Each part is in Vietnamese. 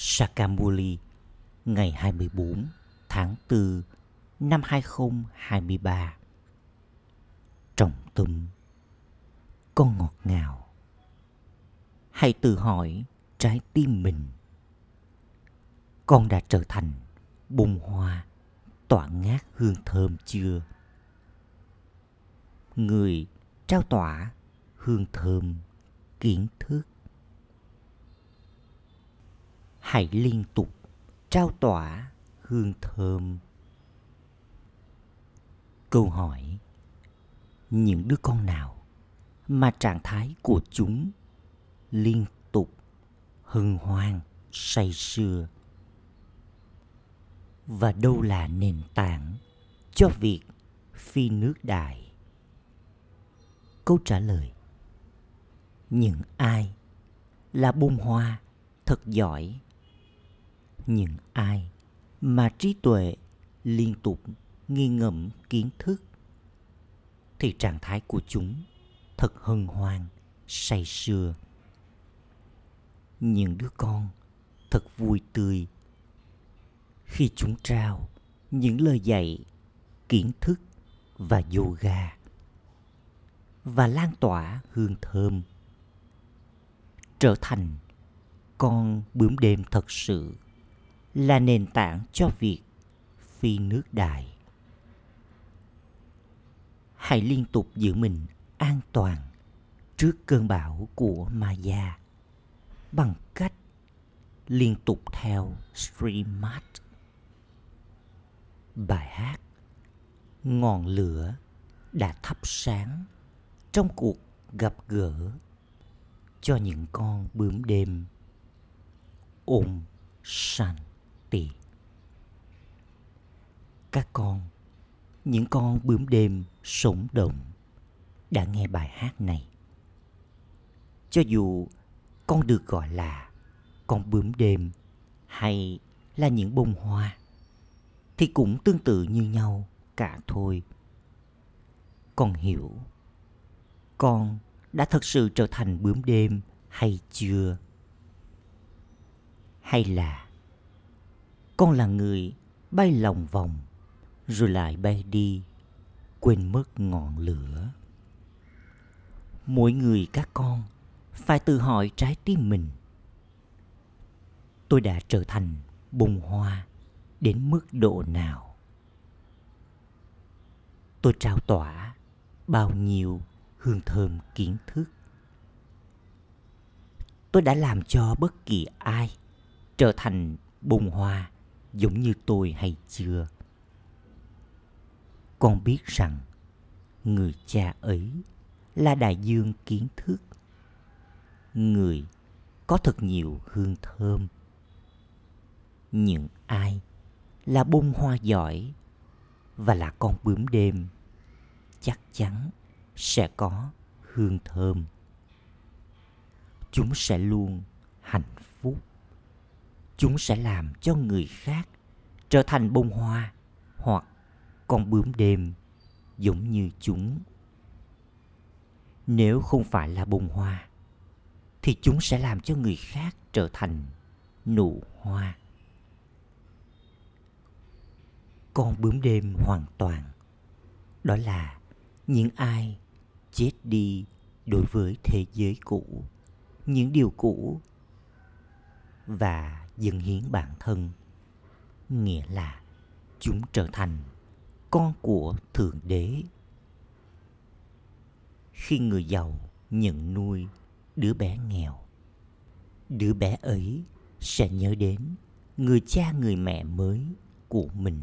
Sakamuli, ngày 24 tháng 4 năm 2023. Trọng tâm, Con ngọt ngào Hãy tự hỏi trái tim mình Con đã trở thành bông hoa tỏa ngát hương thơm chưa? Người trao tỏa hương thơm kiến thức hãy liên tục trao tỏa hương thơm. Câu hỏi, những đứa con nào mà trạng thái của chúng liên tục hân hoan, say sưa? Và đâu là nền tảng cho việc phi nước đại? Câu trả lời, những ai là bông hoa thật giỏi những ai. Mà trí tuệ liên tục nghi ngẫm kiến thức. Thì trạng thái của chúng thật hân hoan, say sưa. Những đứa con thật vui tươi. Khi chúng trao những lời dạy, kiến thức và yoga và lan tỏa hương thơm, trở thành con bướm đêm thật sự là nền tảng cho việc phi nước đại hãy liên tục giữ mình an toàn trước cơn bão của Maya bằng cách liên tục theo streammart bài hát ngọn lửa đã thắp sáng trong cuộc gặp gỡ cho những con bướm đêm ôm shanti các con, những con bướm đêm sống động, đã nghe bài hát này. Cho dù con được gọi là con bướm đêm hay là những bông hoa, thì cũng tương tự như nhau cả thôi. Con hiểu, con đã thật sự trở thành bướm đêm hay chưa? Hay là con là người bay lòng vòng, rồi lại bay đi, quên mất ngọn lửa. Mỗi người các con phải tự hỏi trái tim mình. Tôi đã trở thành bông hoa đến mức độ nào? Tôi trao tỏa bao nhiêu hương thơm kiến thức? Tôi đã làm cho bất kỳ ai trở thành bông hoa giống như tôi hay chưa? Con biết rằng người cha ấy là đại dương kiến thức. Người có thật nhiều hương thơm. Những ai là bông hoa giỏi và là con bướm đêm chắc chắn sẽ có hương thơm. Chúng sẽ luôn hạnh phúc chúng sẽ làm cho người khác trở thành bông hoa hoặc con bướm đêm giống như chúng. Nếu không phải là bông hoa, thì chúng sẽ làm cho người khác trở thành nụ hoa. Con bướm đêm hoàn toàn, đó là những ai chết đi đối với thế giới cũ, những điều cũ và dâng hiến bản thân. Nghĩa là chúng trở thành con của thượng đế. Khi người giàu nhận nuôi đứa bé nghèo, đứa bé ấy sẽ nhớ đến người cha người mẹ mới của mình.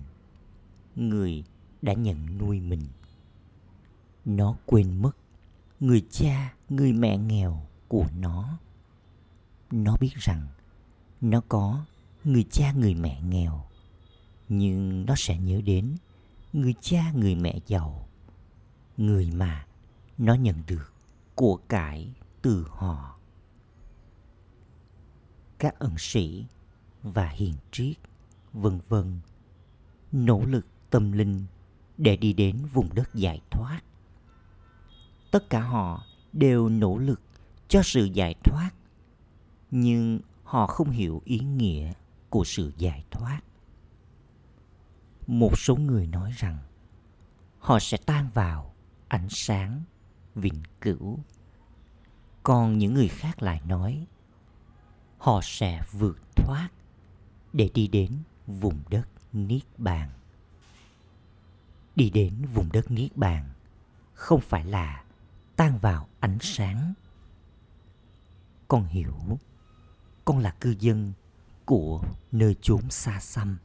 Người đã nhận nuôi mình. Nó quên mất người cha, người mẹ nghèo của nó. Nó biết rằng nó có người cha người mẹ nghèo, nhưng nó sẽ nhớ đến người cha người mẹ giàu, người mà nó nhận được của cải từ họ. Các ẩn sĩ và hiền triết, vân vân, nỗ lực tâm linh để đi đến vùng đất giải thoát. Tất cả họ đều nỗ lực cho sự giải thoát, nhưng họ không hiểu ý nghĩa của sự giải thoát. Một số người nói rằng, họ sẽ tan vào ánh sáng vĩnh cửu. Còn những người khác lại nói, họ sẽ vượt thoát để đi đến vùng đất niết bàn. Đi đến vùng đất niết bàn không phải là tan vào ánh sáng. Con hiểu con là cư dân của nơi chốn xa xăm.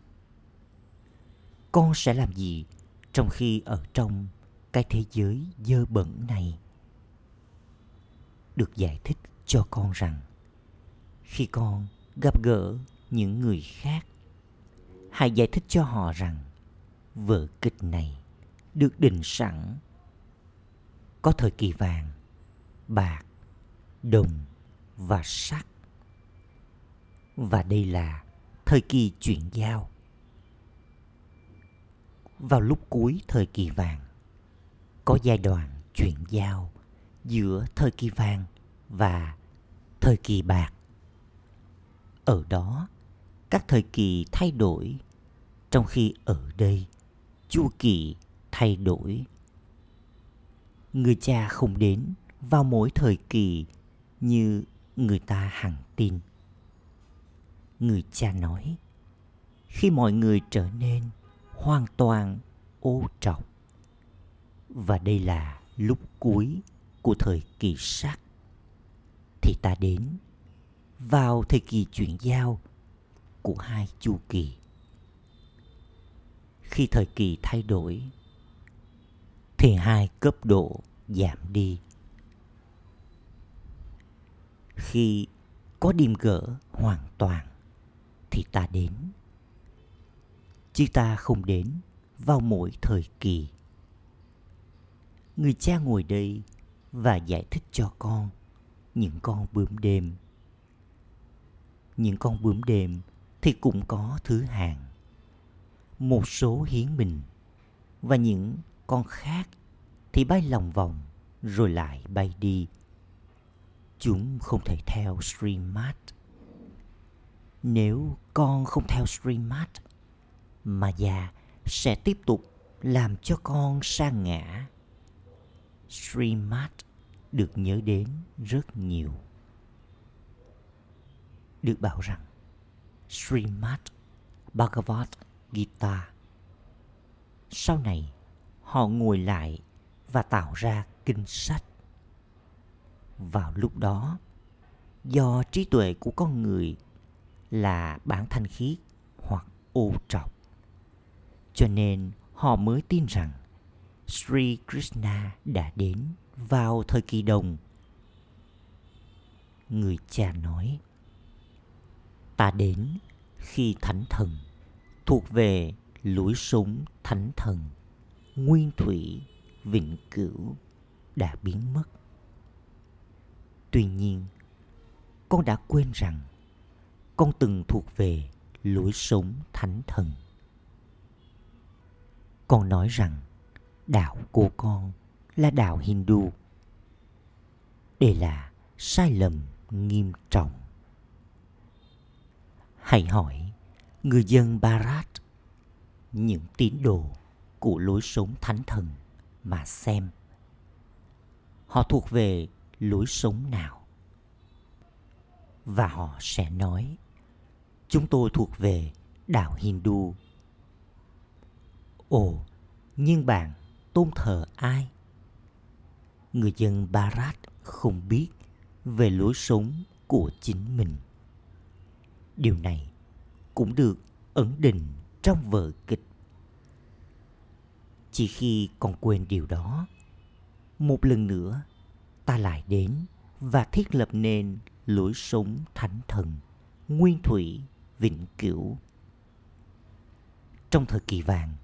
Con sẽ làm gì trong khi ở trong cái thế giới dơ bẩn này? Được giải thích cho con rằng, khi con gặp gỡ những người khác, hãy giải thích cho họ rằng vở kịch này được định sẵn. Có thời kỳ vàng, bạc, đồng và sắt và đây là thời kỳ chuyển giao. Vào lúc cuối thời kỳ vàng, có giai đoạn chuyển giao giữa thời kỳ vàng và thời kỳ bạc. Ở đó, các thời kỳ thay đổi, trong khi ở đây, chu kỳ thay đổi. Người cha không đến vào mỗi thời kỳ như người ta hằng tin người cha nói. Khi mọi người trở nên hoàn toàn ô trọc. Và đây là lúc cuối của thời kỳ sắc thì ta đến vào thời kỳ chuyển giao của hai chu kỳ. Khi thời kỳ thay đổi, thì hai cấp độ giảm đi. Khi có điềm gỡ hoàn toàn thì ta đến. Chứ ta không đến vào mỗi thời kỳ. Người cha ngồi đây và giải thích cho con những con bướm đêm. Những con bướm đêm thì cũng có thứ hàng một số hiến mình và những con khác thì bay lòng vòng rồi lại bay đi. Chúng không thể theo stream mát nếu con không theo stream mát mà già sẽ tiếp tục làm cho con sa ngã. Stream mát được nhớ đến rất nhiều. Được bảo rằng Srimad Bhagavad Gita, sau này họ ngồi lại và tạo ra kinh sách. Vào lúc đó, do trí tuệ của con người là bản thanh khiết hoặc u trọc. Cho nên họ mới tin rằng Sri Krishna đã đến vào thời kỳ đồng. Người cha nói, ta đến khi thánh thần thuộc về lũi súng thánh thần, nguyên thủy, vĩnh cửu đã biến mất. Tuy nhiên, con đã quên rằng con từng thuộc về lối sống thánh thần. Con nói rằng đạo của con là đạo hindu. Đây là sai lầm nghiêm trọng. Hãy hỏi người dân barat những tín đồ của lối sống thánh thần mà xem. Họ thuộc về lối sống nào? Và họ sẽ nói chúng tôi thuộc về đạo hindu. Ồ, nhưng bạn tôn thờ ai? Người dân Bharat không biết về lối sống của chính mình. Điều này cũng được ẩn định trong vở kịch. Chỉ khi còn quên điều đó, một lần nữa, ta lại đến và thiết lập nên lối sống thánh thần, nguyên thủy vĩnh cửu. Trong thời kỳ vàng,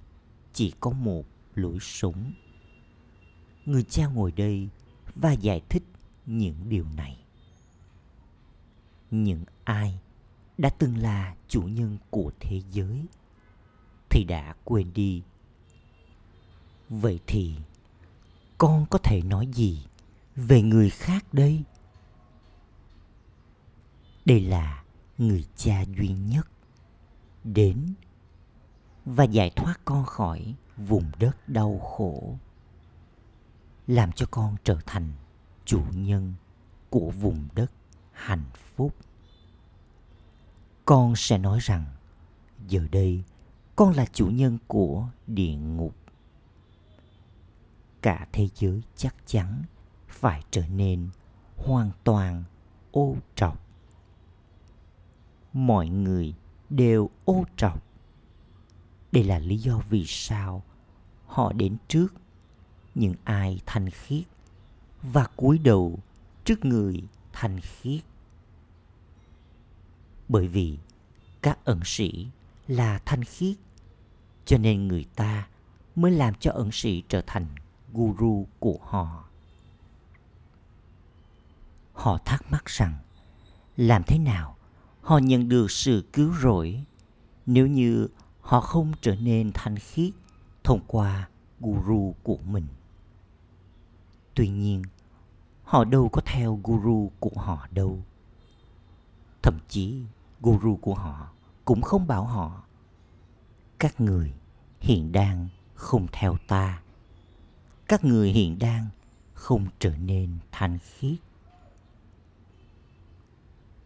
chỉ có một lối sống. Người cha ngồi đây và giải thích những điều này. Những ai đã từng là chủ nhân của thế giới thì đã quên đi. Vậy thì con có thể nói gì về người khác đây? Đây là người cha duy nhất đến và giải thoát con khỏi vùng đất đau khổ, làm cho con trở thành chủ nhân của vùng đất hạnh phúc. Con sẽ nói rằng, giờ đây con là chủ nhân của địa ngục. Cả thế giới chắc chắn phải trở nên hoàn toàn ô trọc mọi người đều ô trọc. Đây là lý do vì sao họ đến trước. Những ai thanh khiết và cúi đầu trước người thanh khiết. Bởi vì các ẩn sĩ là thanh khiết, cho nên người ta mới làm cho ẩn sĩ trở thành guru của họ. Họ thắc mắc rằng, làm thế nào họ nhận được sự cứu rỗi. Nếu như họ không trở nên thanh khiết thông qua guru của mình. Tuy nhiên, họ đâu có theo guru của họ đâu. Thậm chí, guru của họ cũng không bảo họ. Các người hiện đang không theo ta. Các người hiện đang không trở nên thanh khiết.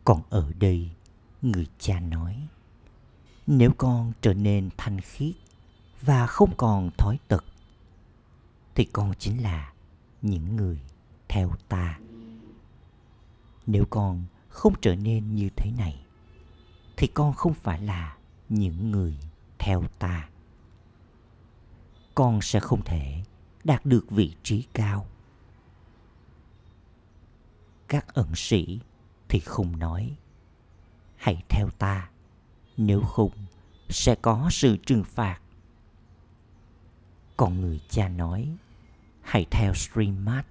Còn ở đây người cha nói. Nếu con trở nên thanh khiết và không còn thói tật, thì con chính là những người theo ta. Nếu con không trở nên như thế này, thì con không phải là những người theo ta. Con sẽ không thể đạt được vị trí cao. Các ẩn sĩ thì không nói hãy theo ta, nếu không sẽ có sự trừng phạt. Còn người cha nói, hãy theo streammart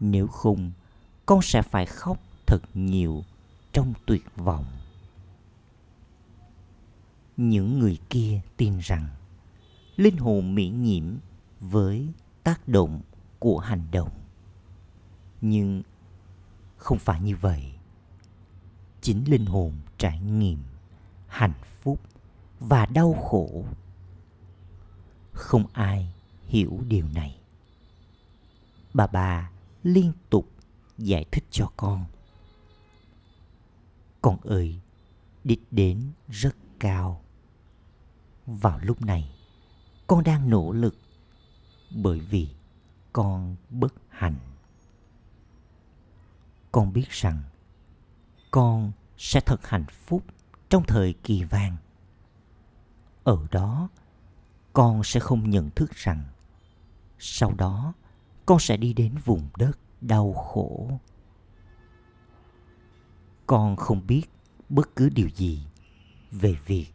nếu không con sẽ phải khóc thật nhiều trong tuyệt vọng. Những người kia tin rằng linh hồn miễn nhiễm với tác động của hành động. Nhưng không phải như vậy chính linh hồn trải nghiệm, hạnh phúc và đau khổ. Không ai hiểu điều này. Bà bà liên tục giải thích cho con. Con ơi, đích đến rất cao. Vào lúc này, con đang nỗ lực bởi vì con bất hạnh. Con biết rằng con sẽ thật hạnh phúc trong thời kỳ vàng. Ở đó, con sẽ không nhận thức rằng sau đó con sẽ đi đến vùng đất đau khổ. Con không biết bất cứ điều gì về việc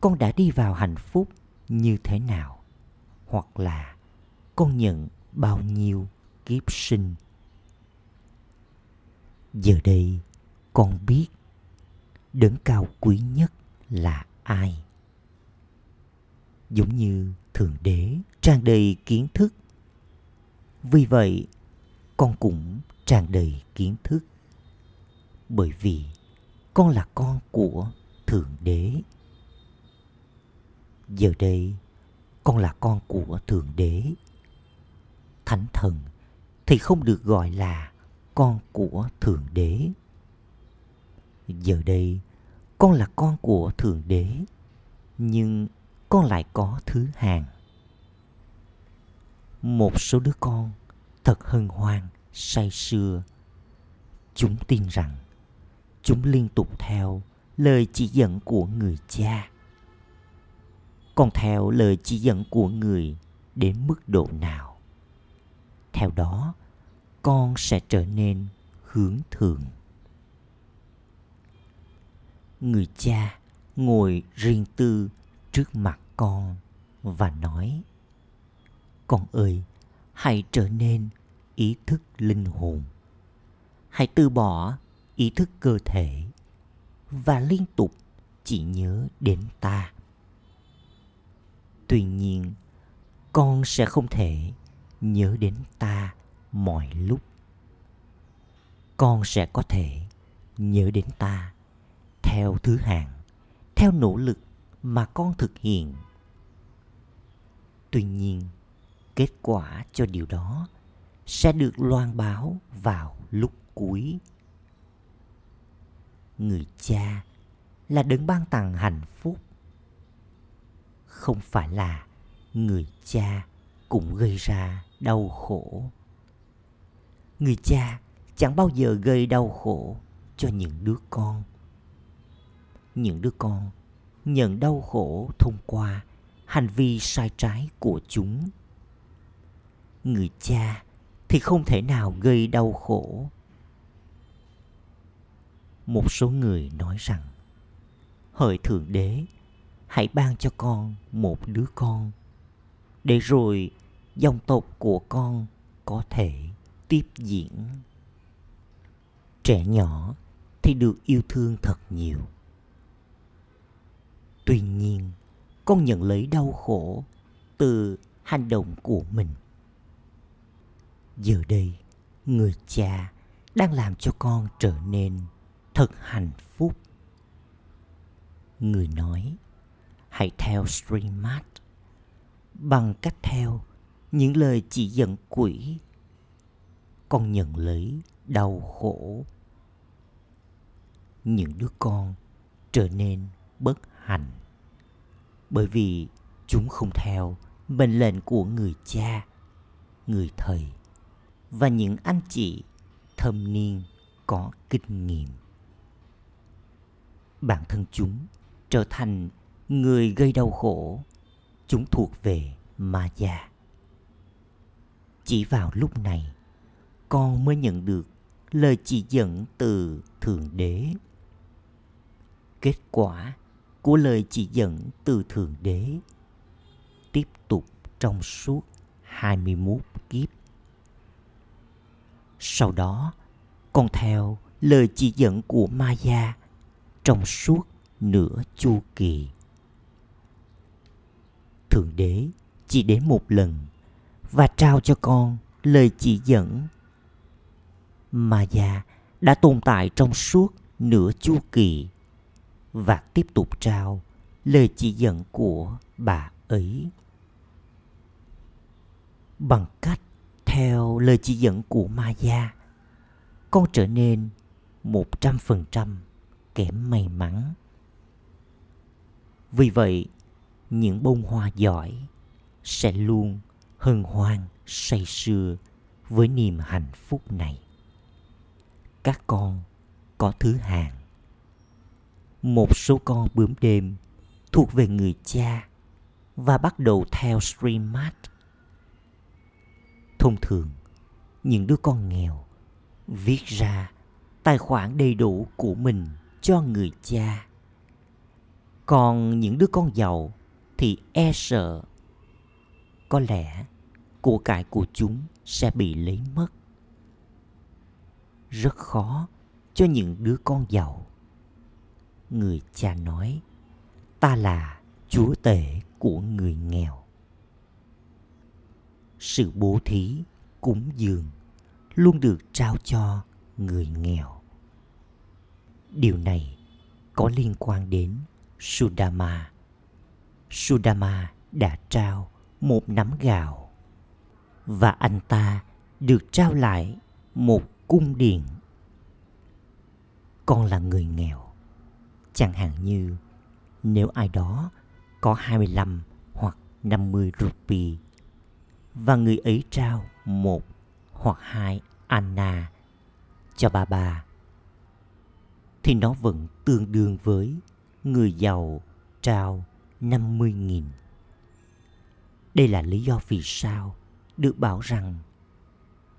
con đã đi vào hạnh phúc như thế nào, hoặc là con nhận bao nhiêu kiếp sinh. Giờ đây con biết đấng cao quý nhất là ai. Giống như thượng đế tràn đầy kiến thức. Vì vậy, con cũng tràn đầy kiến thức. Bởi vì con là con của thượng đế. Giờ đây, con là con của thượng đế. Thánh thần thì không được gọi là con của thượng đế giờ đây, con là con của thượng đế, nhưng con lại có thứ hàng một số đứa con thật hân hoan say sưa. Chúng tin rằng chúng liên tục theo lời chỉ dẫn của người cha. Còn theo lời chỉ dẫn của người đến mức độ nào? Theo đó, con sẽ trở nên hướng thượng người cha ngồi riêng tư trước mặt con và nói, con ơi, hãy trở nên ý thức linh hồn. Hãy từ bỏ ý thức cơ thể và liên tục chỉ nhớ đến ta. Tuy nhiên, con sẽ không thể nhớ đến ta mọi lúc. Con sẽ có thể nhớ đến ta theo thứ hạng, theo nỗ lực mà con thực hiện. Tuy nhiên, kết quả cho điều đó sẽ được loan báo vào lúc cuối. Người cha là đấng ban tặng hạnh phúc. Không phải là người cha cũng gây ra đau khổ. Người cha chẳng bao giờ gây đau khổ cho những đứa con những đứa con, nhận đau khổ thông qua hành vi sai trái của chúng. Người cha thì không thể nào gây đau khổ. Một số người nói rằng, hỡi thượng đế, hãy ban cho con một đứa con, để rồi dòng tộc của con có thể tiếp diễn. Trẻ nhỏ thì được yêu thương thật nhiều tuy nhiên, con nhận lấy đau khổ từ hành động của mình. Giờ đây, người cha đang làm cho con trở nên thật hạnh phúc. Người nói, hãy theo streammart bằng cách theo những lời chỉ dẫn quỷ, con nhận lấy đau khổ. Những đứa con trở nên bất hạnh bởi vì chúng không theo mệnh lệnh của người cha, người thầy và những anh chị thâm niên có kinh nghiệm. Bản thân chúng trở thành người gây đau khổ, chúng thuộc về ma già chỉ vào lúc này, con mới nhận được lời chỉ dẫn từ thượng đế. Kết quả của lời chỉ dẫn từ thượng đế tiếp tục trong suốt 21 kiếp. Sau đó, con theo lời chỉ dẫn của Maya trong suốt nửa chu kỳ. Thượng đế chỉ đến một lần và trao cho con lời chỉ dẫn. Maya đã tồn tại trong suốt nửa chu kỳ và tiếp tục trao lời chỉ dẫn của bà ấy. Bằng cách theo lời chỉ dẫn của Maya, con trở nên một trăm phần trăm kém may mắn. Vì vậy, những bông hoa giỏi sẽ luôn hân hoan say sưa với niềm hạnh phúc này. Các con có thứ hạng một số con bướm đêm thuộc về người cha và bắt đầu theo stream mát. Thông thường, những đứa con nghèo viết ra tài khoản đầy đủ của mình cho người cha. Còn những đứa con giàu thì e sợ có lẽ của cải của chúng sẽ bị lấy mất. Rất khó cho những đứa con giàu người cha nói, ta là chúa tể của người nghèo. Sự bố thí cúng dường luôn được trao cho người nghèo. Điều này có liên quan đến sudama. Sudama đã trao một nắm gạo và anh ta được trao lại một cung điện. Con là người nghèo. Chẳng hạn như, nếu ai đó có 25 hoặc 50 rupee và người ấy trao một hoặc hai anna cho bà bà thì nó vẫn tương đương với người giàu trao 50.000. Đây là lý do vì sao được bảo rằng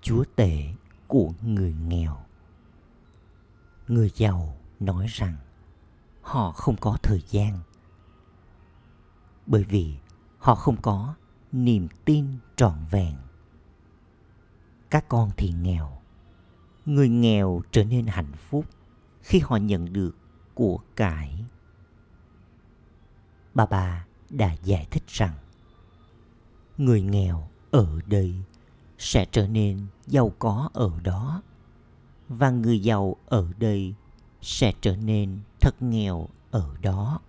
chúa tể của người nghèo. Người giàu nói rằng họ không có thời gian. Bởi vì họ không có niềm tin trọn vẹn. Các con thì nghèo. Người nghèo trở nên hạnh phúc khi họ nhận được của cải. Bà bà đã giải thích rằng, người nghèo ở đây sẽ trở nên giàu có ở đó và người giàu ở đây sẽ trở nên thật nghèo ở đó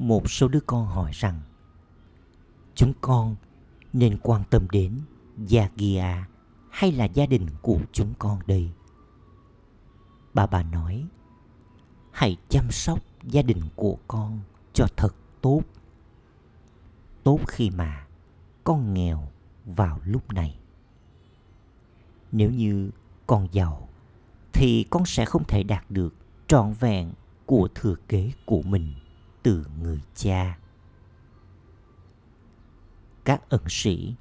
một số đứa con hỏi rằng chúng con nên quan tâm đến gia gia hay là gia đình của chúng con đây? Bà bà nói, hãy chăm sóc gia đình của con cho thật tốt. Tốt khi mà con nghèo vào lúc này. Nếu như con giàu thì con sẽ không thể đạt được trọn vẹn của thừa kế của mình từ người cha các ẩn sĩ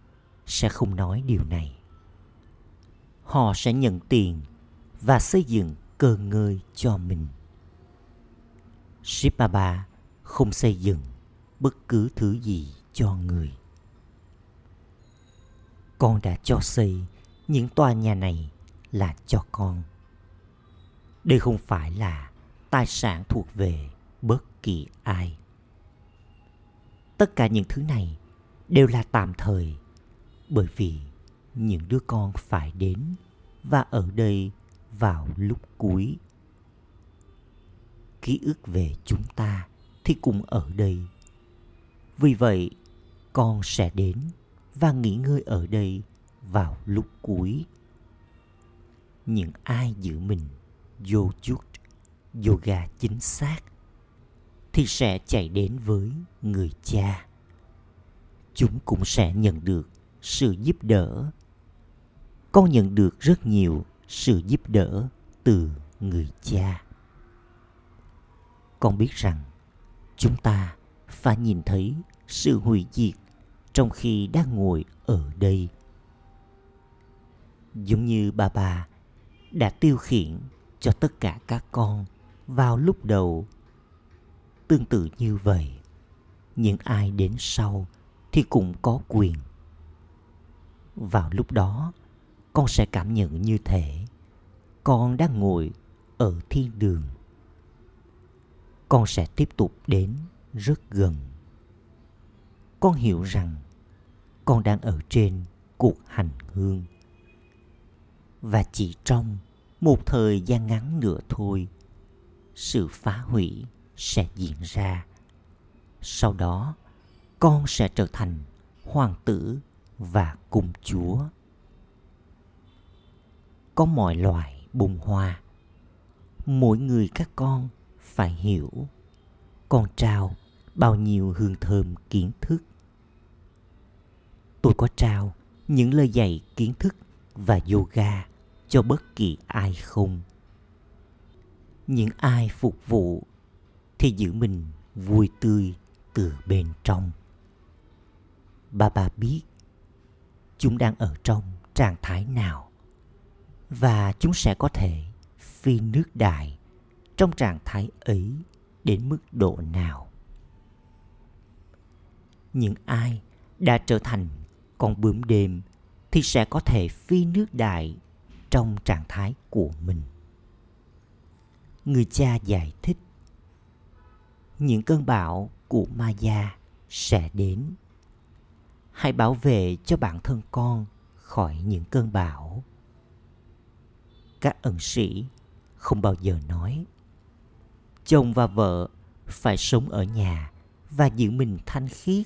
sẽ không nói điều này họ sẽ nhận tiền và xây dựng cơ ngơi cho mình Sipapa không xây dựng bất cứ thứ gì cho người. Con đã cho xây những tòa nhà này là cho con. Đây không phải là tài sản thuộc về bất kỳ ai. Tất cả những thứ này đều là tạm thời, bởi vì những đứa con phải đến và ở đây vào lúc cuối. Ký ức về chúng ta thì cũng ở đây. Vì vậy, con sẽ đến và nghỉ ngơi ở đây vào lúc cuối. Những ai giữ mình vô chút, yoga chính xác, thì sẽ chạy đến với người cha. Chúng cũng sẽ nhận được sự giúp đỡ. Con nhận được rất nhiều sự giúp đỡ từ người cha. Con biết rằng, chúng ta phải nhìn thấy sự hủy diệt trong khi đang ngồi ở đây. Giống như bà bà đã tiêu khiển cho tất cả các con vào lúc đầu. Tương tự như vậy, những ai đến sau thì cũng có quyền. Vào lúc đó, con sẽ cảm nhận như thể con đang ngồi ở thiên đường. Con sẽ tiếp tục đến rất gần. Con hiểu rằng con đang ở trên cuộc hành hương. Và chỉ trong một thời gian ngắn nữa thôi, sự phá hủy sẽ diễn ra. Sau đó, con sẽ trở thành hoàng tử và cung chúa. Có mọi loại bông hoa, mỗi người các con phải hiểu con trao bao nhiêu hương thơm kiến thức. Tôi có trao những lời dạy kiến thức và yoga cho bất kỳ ai không. Những ai phục vụ thì giữ mình vui tươi từ bên trong. Bà bà biết chúng đang ở trong trạng thái nào và chúng sẽ có thể phi nước đại trong trạng thái ấy đến mức độ nào. Những ai đã trở thành con bướm đêm thì sẽ có thể phi nước đại trong trạng thái của mình người cha giải thích, những cơn bão của Maya sẽ đến. Hãy bảo vệ cho bản thân con khỏi những cơn bão. Các ẩn sĩ không bao giờ nói, chồng và vợ phải sống ở nhà và giữ mình thanh khiết.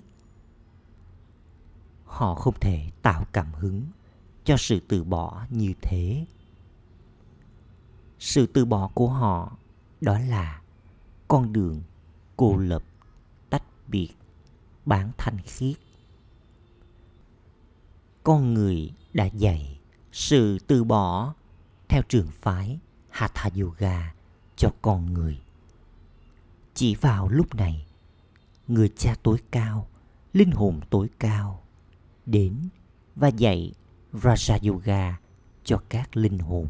Họ không thể tạo cảm hứng cho sự từ bỏ như thế. Sự từ bỏ của họ đó là con đường cô lập tách biệt bản thanh khiết con người đã dạy sự từ bỏ theo trường phái hatha yoga cho con người chỉ vào lúc này, người cha tối cao, linh hồn tối cao đến và dạy raja yoga cho các linh hồn.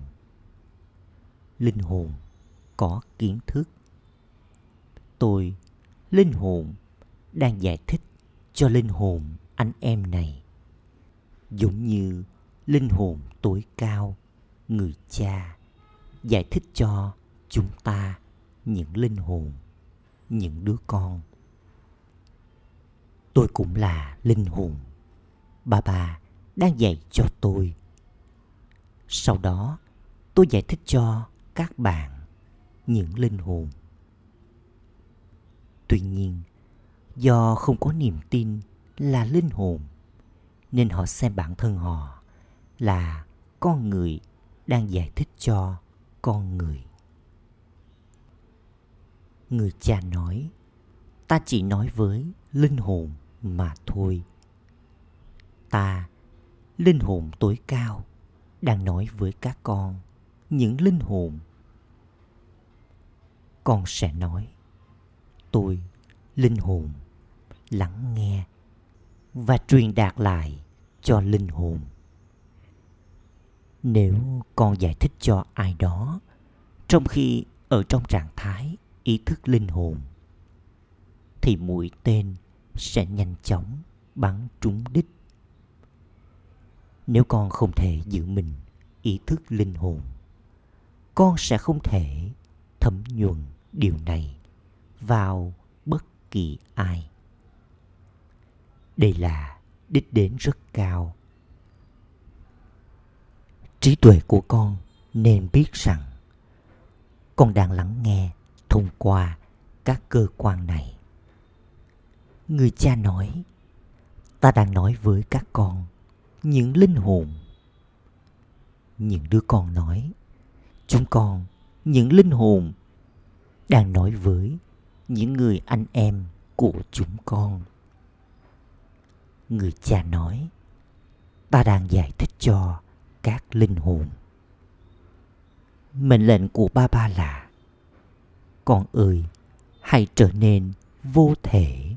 Linh hồn có kiến thức. Tôi, linh hồn, đang giải thích cho linh hồn anh em này. Giống như linh hồn tối cao, người cha, giải thích cho chúng ta những linh hồn, những đứa con. Tôi cũng là linh hồn. Ba bà đang dạy cho tôi. Sau đó, tôi giải thích cho các bạn những linh hồn. Tuy nhiên, do không có niềm tin là linh hồn, nên họ xem bản thân họ là con người đang giải thích cho con người. Người cha nói, ta chỉ nói với linh hồn mà thôi. Ta linh hồn tối cao đang nói với các con những linh hồn. Con sẽ nói, tôi, linh hồn, lắng nghe và truyền đạt lại cho linh hồn. Nếu con giải thích cho ai đó, trong khi ở trong trạng thái ý thức linh hồn, thì mũi tên sẽ nhanh chóng bắn trúng đích nếu con không thể giữ mình ý thức linh hồn, con sẽ không thể thấm nhuần điều này vào bất kỳ ai. Đây là đích đến rất cao. Trí tuệ của con nên biết rằng con đang lắng nghe thông qua các cơ quan này. Người cha nói, ta đang nói với các con những linh hồn. Những đứa con nói, chúng con, những linh hồn đang nói với những người anh em của chúng con. Người cha nói, ta đang giải thích cho các linh hồn. Mệnh lệnh của ba ba là, con ơi, hãy trở nên vô thể.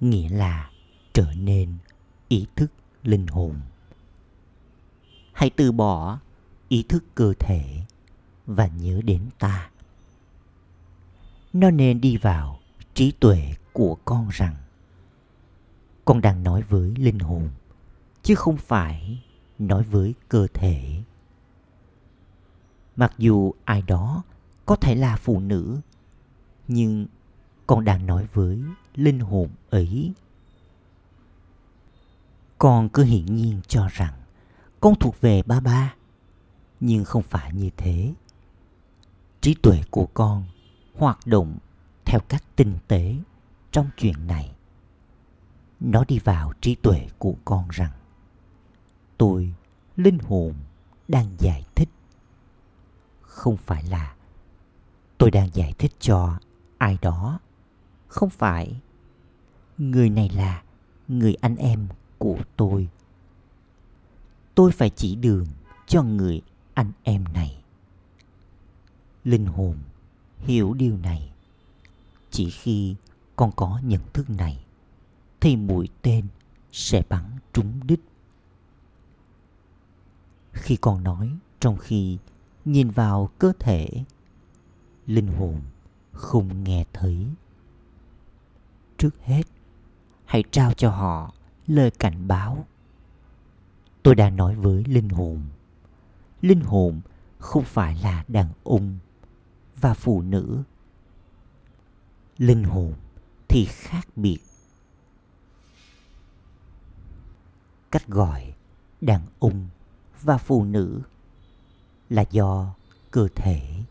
Nghĩa là trở nên ý thức linh hồn. Hãy từ bỏ ý thức cơ thể và nhớ đến ta. Nó nên đi vào trí tuệ của con rằng, con đang nói với linh hồn, chứ không phải nói với cơ thể. Mặc dù ai đó có thể là phụ nữ, nhưng con đang nói với linh hồn ấy con cứ hiển nhiên cho rằng con thuộc về ba ba, nhưng không phải như thế. Trí tuệ của con hoạt động theo cách tinh tế trong chuyện này. Nó đi vào trí tuệ của con rằng, tôi linh hồn đang giải thích. Không phải là tôi đang giải thích cho ai đó. Không phải. Người này là người anh em của tôi. Tôi phải chỉ đường cho người anh em này. Linh hồn hiểu điều này. Chỉ khi con có nhận thức này, thì mũi tên sẽ bắn trúng đích. Khi con nói, trong khi nhìn vào cơ thể, linh hồn không nghe thấy. Trước hết, hãy trao cho họ lời cảnh báo. Tôi đang nói với linh hồn. Linh hồn không phải là đàn ông và phụ nữ. Linh hồn thì khác biệt. Cách gọi đàn ông và phụ nữ là do cơ thể.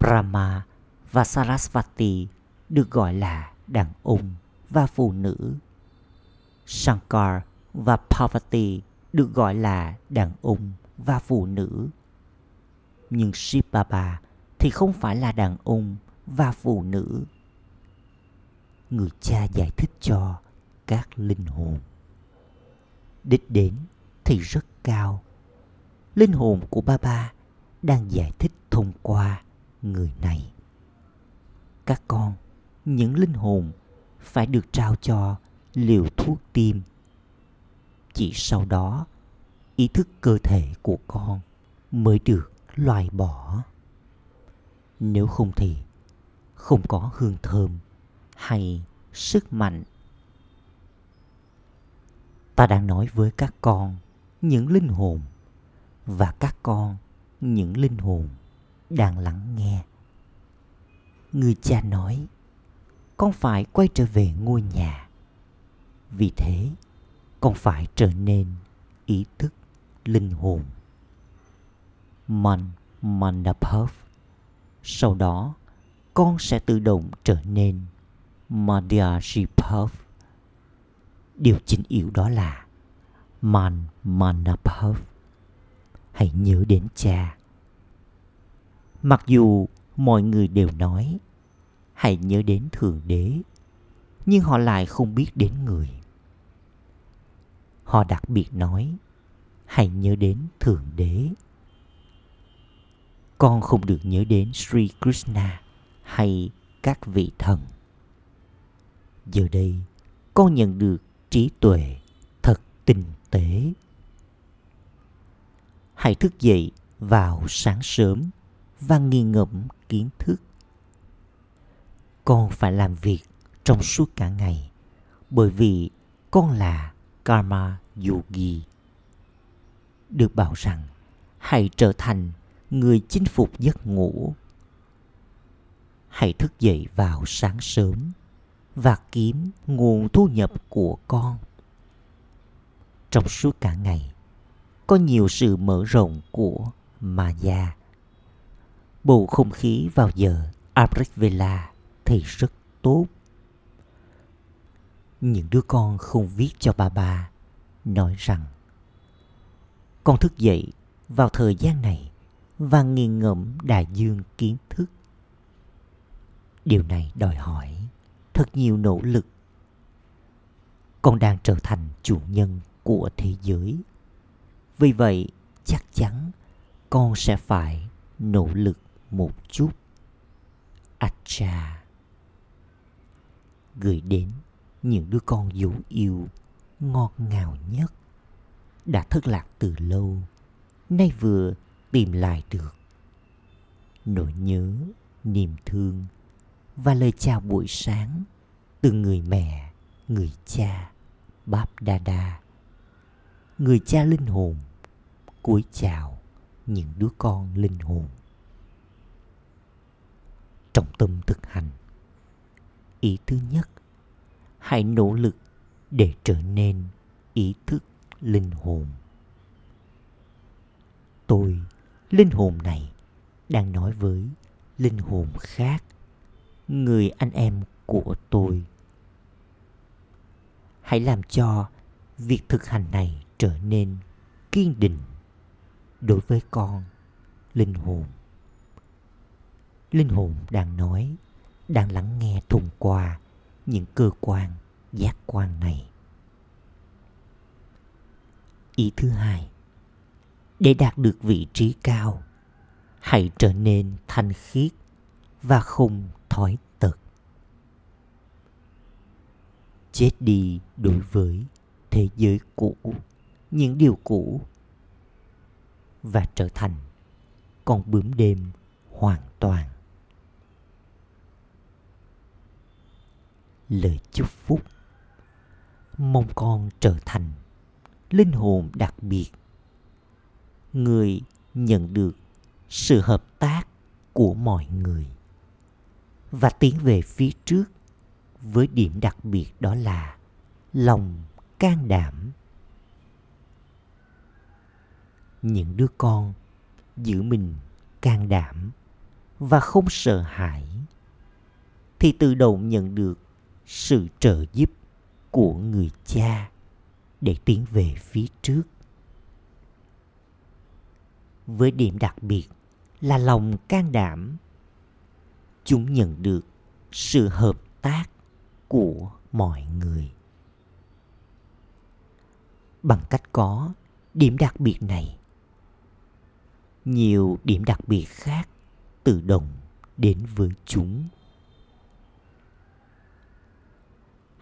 Brahma và sarasvati được gọi là đàn ông và phụ nữ shankar và parvati được gọi là đàn ông và phụ nữ nhưng Shiv Baba thì không phải là đàn ông và phụ nữ. Người cha giải thích cho các linh hồn. Đích đến thì rất cao. Linh hồn của Baba đang giải thích thông qua người này. Các con, những linh hồn phải được trao cho liều thuốc tim. Chỉ sau đó, ý thức cơ thể của con mới được loại bỏ. Nếu không thì không có hương thơm hay sức mạnh. Ta đang nói với các con những linh hồn và các con những linh hồn đang lắng nghe. Người cha nói con phải quay trở về ngôi nhà vì thế con phải trở nên ý thức linh hồn Man Manapov. Sau đó, con sẽ tự động trở nên Madhyashipov. Điều chính yếu đó là Man Manapov. Hãy nhớ đến cha. Mặc dù mọi người đều nói hãy nhớ đến Thượng Đế, nhưng họ lại không biết đến người. Họ đặc biệt nói hãy nhớ đến Thượng Đế. Con không được nhớ đến Sri Krishna hay các vị thần. Giờ đây, con nhận được trí tuệ thật tinh tế. Hãy thức dậy vào sáng sớm và nghiền ngẫm kiến thức. Con phải làm việc trong suốt cả ngày bởi vì con là Karma Yogi. Được bảo rằng hãy trở thành người chinh phục giấc ngủ. Hãy thức dậy vào sáng sớm và kiếm nguồn thu nhập của con. Trong suốt cả ngày, có nhiều sự mở rộng của Maya. Bầu không khí vào giờ Amrit Vela thì rất tốt. Những đứa con không viết cho ba ba nói rằng con thức dậy vào thời gian này và nghiền ngẫm đại dương kiến thức. Điều này đòi hỏi thật nhiều nỗ lực. Con đang trở thành chủ nhân của thế giới. Vì vậy, chắc chắn con sẽ phải nỗ lực một chút. Acha gửi đến những đứa con dấu yêu ngọt ngào nhất. Đã thất lạc từ lâu, nay vừa tìm lại được. Nỗi nhớ, niềm thương và lời chào buổi sáng từ người mẹ, người cha, báp đa đa. Người cha linh hồn cúi chào những đứa con linh hồn. Trọng tâm thực hành. Ý thứ nhất hãy nỗ lực để trở nên ý thức linh hồn. Tôi, linh hồn này, đang nói với linh hồn khác, người anh em của tôi. Hãy làm cho việc thực hành này trở nên kiên định đối với con linh hồn. Linh hồn đang nói, đang lắng nghe thông qua những cơ quan giác quan này. Ý thứ hai, để đạt được vị trí cao, hãy trở nên thanh khiết và không thói tật. Chết đi đối với thế giới cũ, những điều cũ, và trở thành con bướm đêm hoàn toàn. Lời chúc phúc. Mong con trở thành linh hồn đặc biệt. Người nhận được sự hợp tác của mọi người. Và tiến về phía trước với điểm đặc biệt đó là lòng can đảm. Những đứa con giữ mình can đảm và không sợ hãi thì tự động nhận được sự trợ giúp của người cha để tiến về phía trước. Với điểm đặc biệt là lòng can đảm, chúng nhận được sự hợp tác của mọi người. Bằng cách có điểm đặc biệt này, nhiều điểm đặc biệt khác tự động đến với chúng.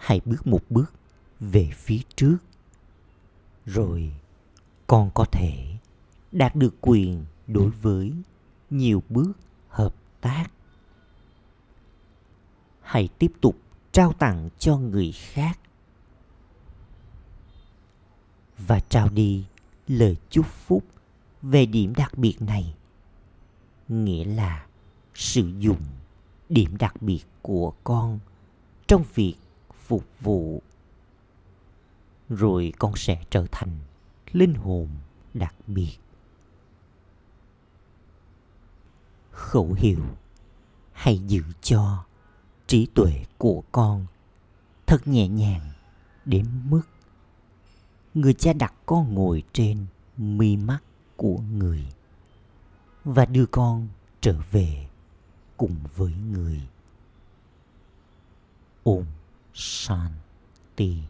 Hãy bước một bước về phía trước. Rồi con có thể đạt được quyền đối với nhiều bước hợp tác. Hãy tiếp tục trao tặng cho người khác. Và trao đi lời chúc phúc về điểm đặc biệt này. Nghĩa là sử dụng điểm đặc biệt của con trong việc phục vụ. Rồi con sẽ trở thành linh hồn đặc biệt. Khẩu hiệu hãy giữ cho trí tuệ của con thật nhẹ nhàng đến mức người cha đặt con ngồi trên mi mắt của người và đưa con trở về cùng với người. 上帝。